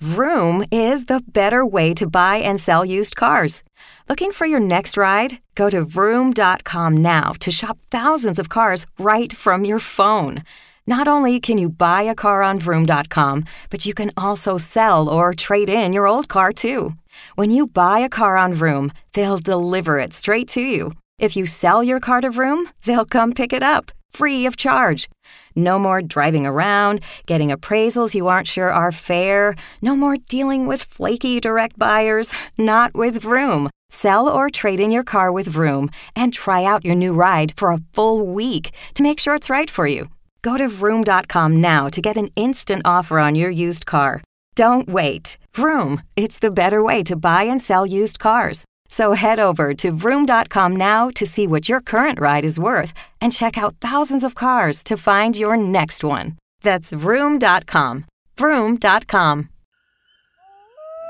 Vroom is the better way to buy and sell used cars. Looking for your next ride? Go to vroom.com now to shop thousands of cars right from your phone. Not only can you buy a car on vroom.com, but you can also sell or trade in your old car too. When you buy a car on Vroom, they'll deliver it straight to you. If you sell your car to Vroom, they'll come pick it up, free of charge. No more driving around, getting appraisals you aren't sure are fair. No more dealing with flaky direct buyers. Not with Vroom. Sell or trade in your car with Vroom and try out your new ride for a full week to make sure it's right for you. Go to Vroom.com now to get an instant offer on your used car. Don't wait. Vroom, it's the better way to buy and sell used cars. So head over to Vroom.com now to see what your current ride is worth and check out thousands of cars to find your next one. That's Vroom.com. Vroom.com.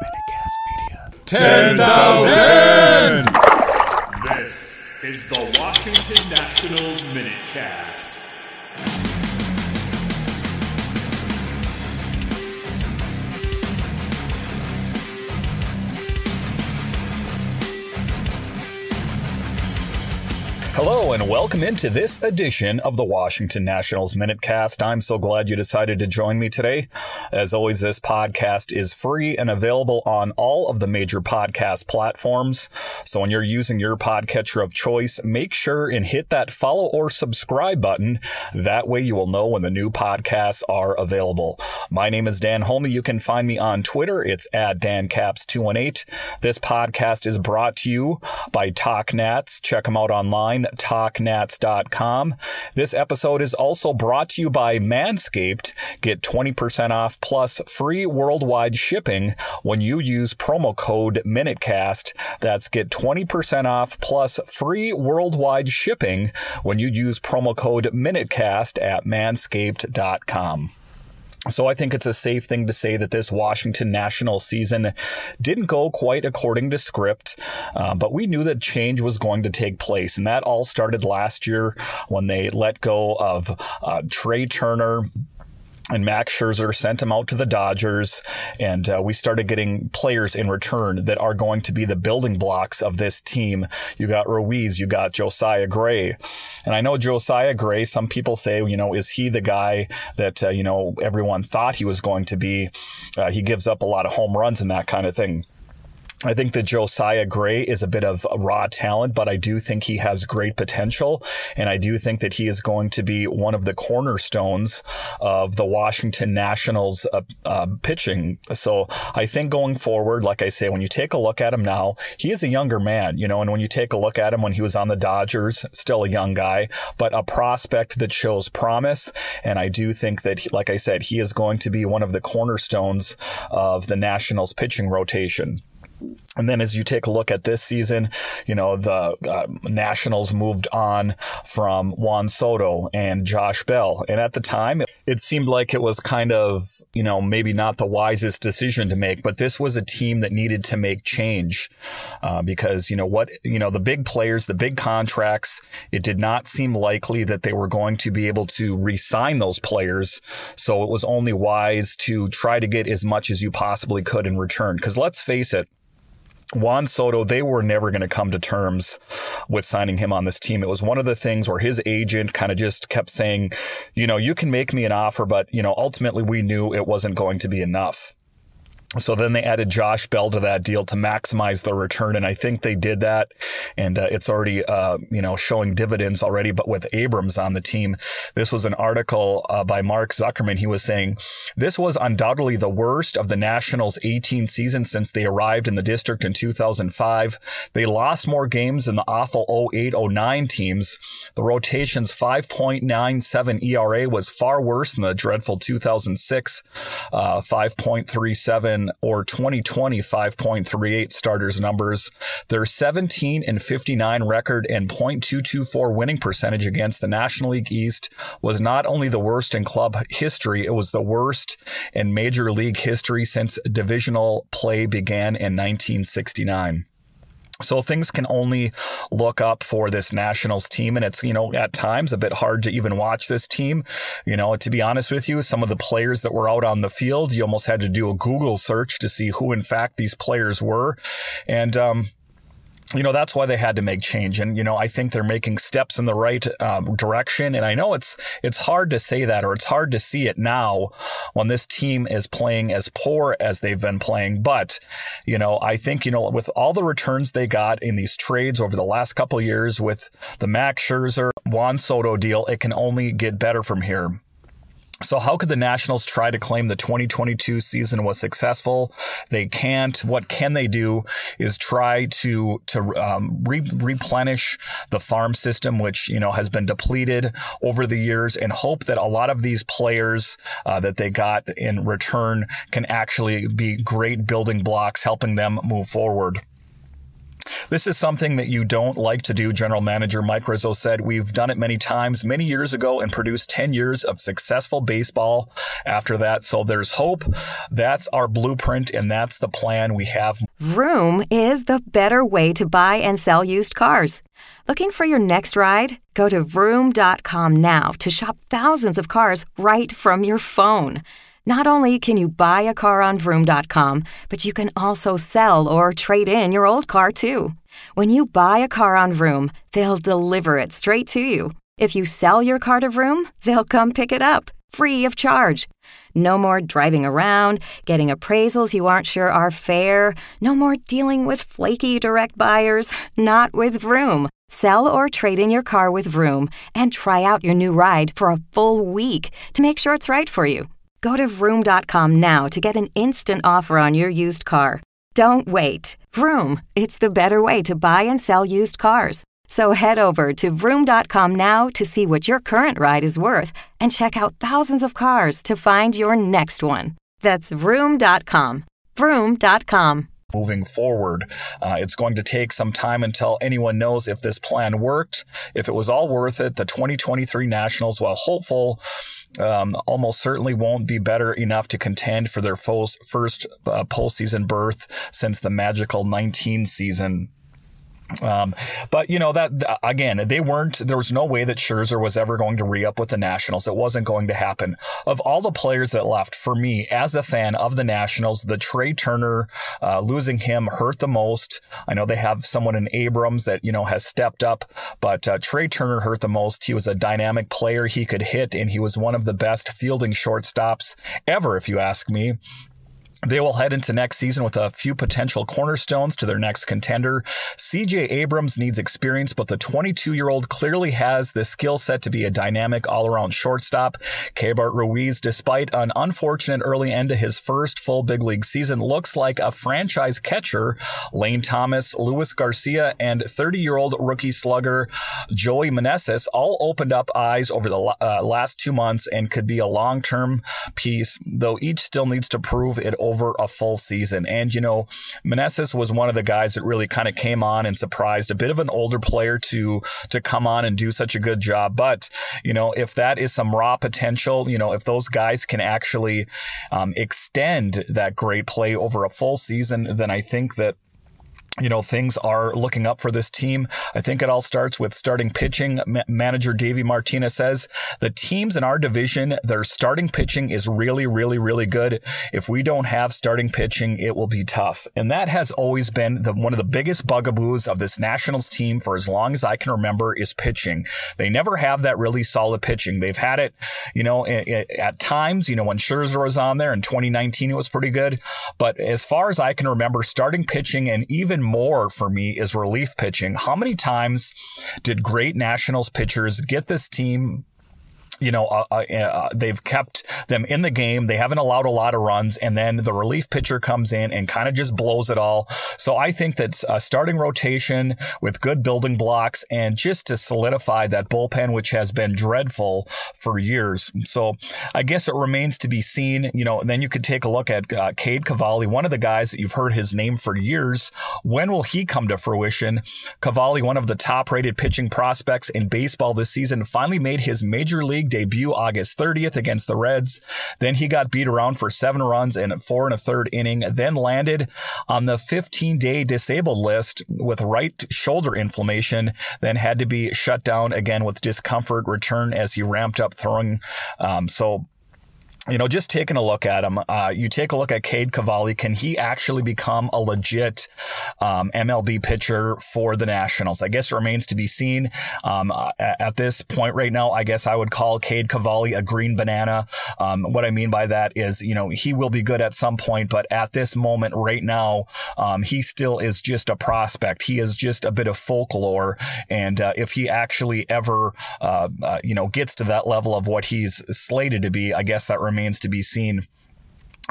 Minicast Media. 10,000! This is the Washington Nationals Minutecast. Hello and welcome into this edition of the Washington Nationals Minutecast. I'm so glad you decided to join me today. As always, this podcast is free and available on all of the major podcast platforms. So when you're using your podcatcher of choice, make sure and hit that follow or subscribe button. That way you will know when the new podcasts are available. My name is Dan Holme. You can find me on Twitter. It's at DanCaps218. This podcast is brought to you by TalkNats. Check them out online talknats.com. This episode is also brought to you by Manscaped. Get 20% off plus free worldwide shipping when you use promo code MINUTECAST. That's get 20% off plus free worldwide shipping when you use promo code MINUTECAST at manscaped.com. So I think it's a safe thing to say that this Washington National season didn't go quite according to script, uh, but we knew that change was going to take place, and that all started last year when they let go of uh, Trea Turner and Max Scherzer sent him out to the Dodgers, and uh, we started getting players in return that are going to be the building blocks of this team. You got Ruiz, you got Josiah Gray, and I know Josiah Gray. Some people say, you know, is he the guy that uh, you know everyone thought he was going to be? Uh, he gives up a lot of home runs and that kind of thing. I think that Josiah Gray is a bit of raw talent, but I do think he has great potential. And I do think that he is going to be one of the cornerstones of the Washington Nationals uh, uh, pitching. So I think going forward, like I say, when you take a look at him now, he is a younger man, you know, and when you take a look at him when he was on the Dodgers, still a young guy, but a prospect that shows promise. And I do think that, like I said, he is going to be one of the cornerstones of the Nationals pitching rotation. And then as you take a look at this season, you know, the uh, Nationals moved on from Juan Soto and Josh Bell. And at the time, it seemed like it was kind of, you know, maybe not the wisest decision to make, but this was a team that needed to make change uh, because, you know, what, you know, the big players, the big contracts, it did not seem likely that they were going to be able to re sign those players. So it was only wise to try to get as much as you possibly could in return. Because let's face it, Juan Soto, they were never going to come to terms with signing him on this team. It was one of the things where his agent kind of just kept saying, you know, you can make me an offer, but, you know, ultimately we knew it wasn't going to be enough. So then they added Josh Bell to that deal to maximize the return, and I think they did that, and uh, it's already uh, you know showing dividends already. But with Abrams on the team, this was an article uh, by Mark Zuckerman. He was saying this was undoubtedly the worst of the Nationals' 18 season since they arrived in the district in 2005. They lost more games than the awful 08-09 teams. The rotation's 5.97 ERA was far worse than the dreadful 2006 uh, 5.37. 2011 or 2020 5.38 starters numbers, their 17 and 59 record and .224 winning percentage against the National League East was not only the worst in club history, it was the worst in major league history since divisional play began in 1969. So things can only look up for this Nationals team. And it's, you know, at times a bit hard to even watch this team. You know, to be honest with you, some of the players that were out on the field, you almost had to do a Google search to see who in fact these players were. And, um, you know that's why they had to make change. And you know i think they're making steps in the right um, direction. And i know it's it's hard to say that or it's hard to see it now when this team is playing as poor as they've been playing. But you know i think you know with all the returns they got in these trades over the last couple years with the max scherzer juan soto deal it can only get better from here so, how could the Nationals try to claim the 2022 season was successful? They can't. What can they do is try to to um, re- replenish the farm system, which you know has been depleted over the years, and hope that a lot of these players uh, that they got in return can actually be great building blocks, helping them move forward. This is something that you don't like to do, General Manager Mike Rizzo said. We've done it many times, many years ago, and produced 10 years of successful baseball after that. So there's hope. That's our blueprint, and that's the plan we have. Vroom is the better way to buy and sell used cars. Looking for your next ride? Go to vroom.com now to shop thousands of cars right from your phone. Not only can you buy a car on Vroom.com, but you can also sell or trade in your old car too. When you buy a car on Vroom, they'll deliver it straight to you. If you sell your car to Vroom, they'll come pick it up, free of charge. No more driving around, getting appraisals you aren't sure are fair. No more dealing with flaky direct buyers. Not with Vroom. Sell or trade in your car with Vroom and try out your new ride for a full week to make sure it's right for you. Go to vroom.com now to get an instant offer on your used car. Don't wait. Vroom, it's the better way to buy and sell used cars. So head over to vroom.com now to see what your current ride is worth and check out thousands of cars to find your next one. That's vroom.com. Vroom.com. Moving forward, uh, it's going to take some time until anyone knows if this plan worked, if it was all worth it. The 2023 Nationals, while hopeful, um, almost certainly won't be better enough to contend for their first uh, postseason berth since the magical 19 season. Um, but you know that again, they weren't. There was no way that Scherzer was ever going to re-up with the Nationals. It wasn't going to happen. Of all the players that left, for me as a fan of the Nationals, the Trea Turner uh, losing him hurt the most. I know they have someone in Abrams that you know has stepped up, but uh, Trea Turner hurt the most. He was a dynamic player. He could hit, and he was one of the best fielding shortstops ever, if you ask me. They will head into next season with a few potential cornerstones to their next contender. CJ Abrams needs experience, but the 22 year old clearly has the skill set to be a dynamic all around shortstop. Keibert Ruiz, despite an unfortunate early end to his first full big league season, looks like a franchise catcher. Lane Thomas, Luis Garcia, and 30 year old rookie slugger Joey Meneses all opened up eyes over the uh, last two months and could be a long term piece, though each still needs to prove it over a full season. And, you know, Meneses was one of the guys that really kind of came on and surprised a bit of an older player to, to come on and do such a good job. But, you know, if that is some raw potential, you know, if those guys can actually um, extend that great play over a full season, then I think that you know, things are looking up for this team. I think it all starts with starting pitching. Ma- manager Davey Martinez says the teams in our division, their starting pitching is really, really, really good. If we don't have starting pitching, it will be tough. And that has always been the, one of the biggest bugaboos of this Nationals team for as long as I can remember is pitching. They never have that really solid pitching. They've had it, you know, at times, you know, when Scherzer was on there in 2019, it was pretty good. But as far as I can remember, starting pitching and even more for me is relief pitching. How many times did great Nationals pitchers get this team you know, uh, uh, uh, they've kept them in the game. They haven't allowed a lot of runs, and then the relief pitcher comes in and kind of just blows it all. So I think that a starting rotation with good building blocks and just to solidify that bullpen, which has been dreadful for years. So I guess it remains to be seen. You know, then you could take a look at uh, Cade Cavalli, one of the guys that you've heard his name for years. When will he come to fruition? Cavalli, one of the top rated pitching prospects in baseball this season, finally made his major league league debut August 30th against the Reds. Then he got beat around for seven runs in four and a third inning, then landed on the 15 day disabled list with right shoulder inflammation, then had to be shut down again with discomfort return as he ramped up throwing. Um, so you know, just taking a look at him, uh, you take a look at Cade Cavalli. Can he actually become a legit um, MLB pitcher for the Nationals? I guess it remains to be seen. Um, at this point right now, I guess I would call Cade Cavalli a green banana. Um, what I mean by that is, you know, he will be good at some point, but at this moment right now, um, he still is just a prospect. He is just a bit of folklore. And uh, if he actually ever, uh, uh you know, gets to that level of what he's slated to be, I guess that remains remains to be seen.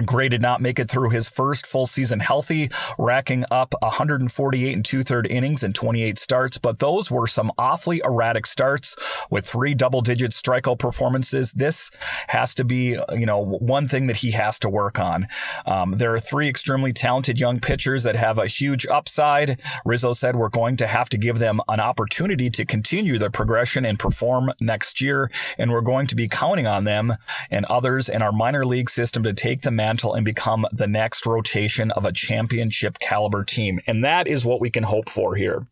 Gray did not make it through his first full season healthy, racking up 148 and two third innings and 28 starts, but those were some awfully erratic starts with three double digit strikeout performances. This has to be, you know, one thing that he has to work on. Um, there are three extremely talented young pitchers that have a huge upside. Rizzo said we're going to have to give them an opportunity to continue their progression and perform next year, and we're going to be counting on them and others in our minor league system to take them and become the next rotation of a championship caliber team. And that is what we can hope for here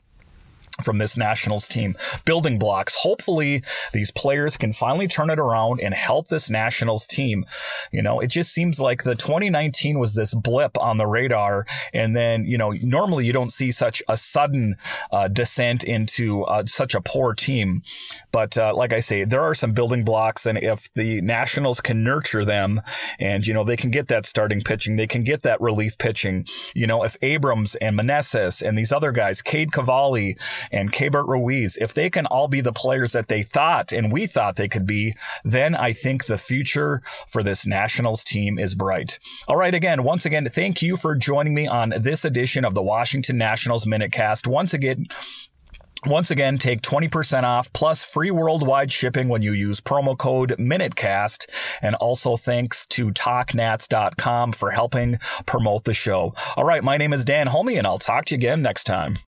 from this Nationals team. Building blocks. Hopefully, these players can finally turn it around and help this Nationals team. You know, it just seems like the 2019 was this blip on the radar. And then, you know, normally you don't see such a sudden uh, descent into uh, such a poor team. But uh, like I say, there are some building blocks. And if the Nationals can nurture them and, you know, they can get that starting pitching, they can get that relief pitching. You know, if Abrams and Meneses and these other guys, Cade Cavalli, and Keibert Ruiz, if they can all be the players that they thought and we thought they could be, then I think the future for this Nationals team is bright. All right, again, once again, thank you for joining me on this edition of the Washington Nationals Minute Cast. Once again, once again, take 20% off plus free worldwide shipping when you use promo code MINUTECAST. And also thanks to TalkNats.com for helping promote the show. All right, my name is Dan Homey, and I'll talk to you again next time.